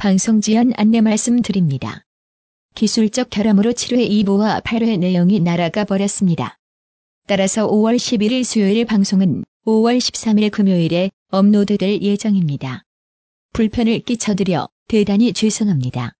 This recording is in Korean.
방송 지연 안내 말씀드립니다. 기술적 결함으로 7회 2부와 8회 내용이 날아가 버렸습니다. 따라서 5월 11일 수요일 방송은 5월 13일 금요일에 업로드될 예정입니다. 불편을 끼쳐드려 대단히 죄송합니다.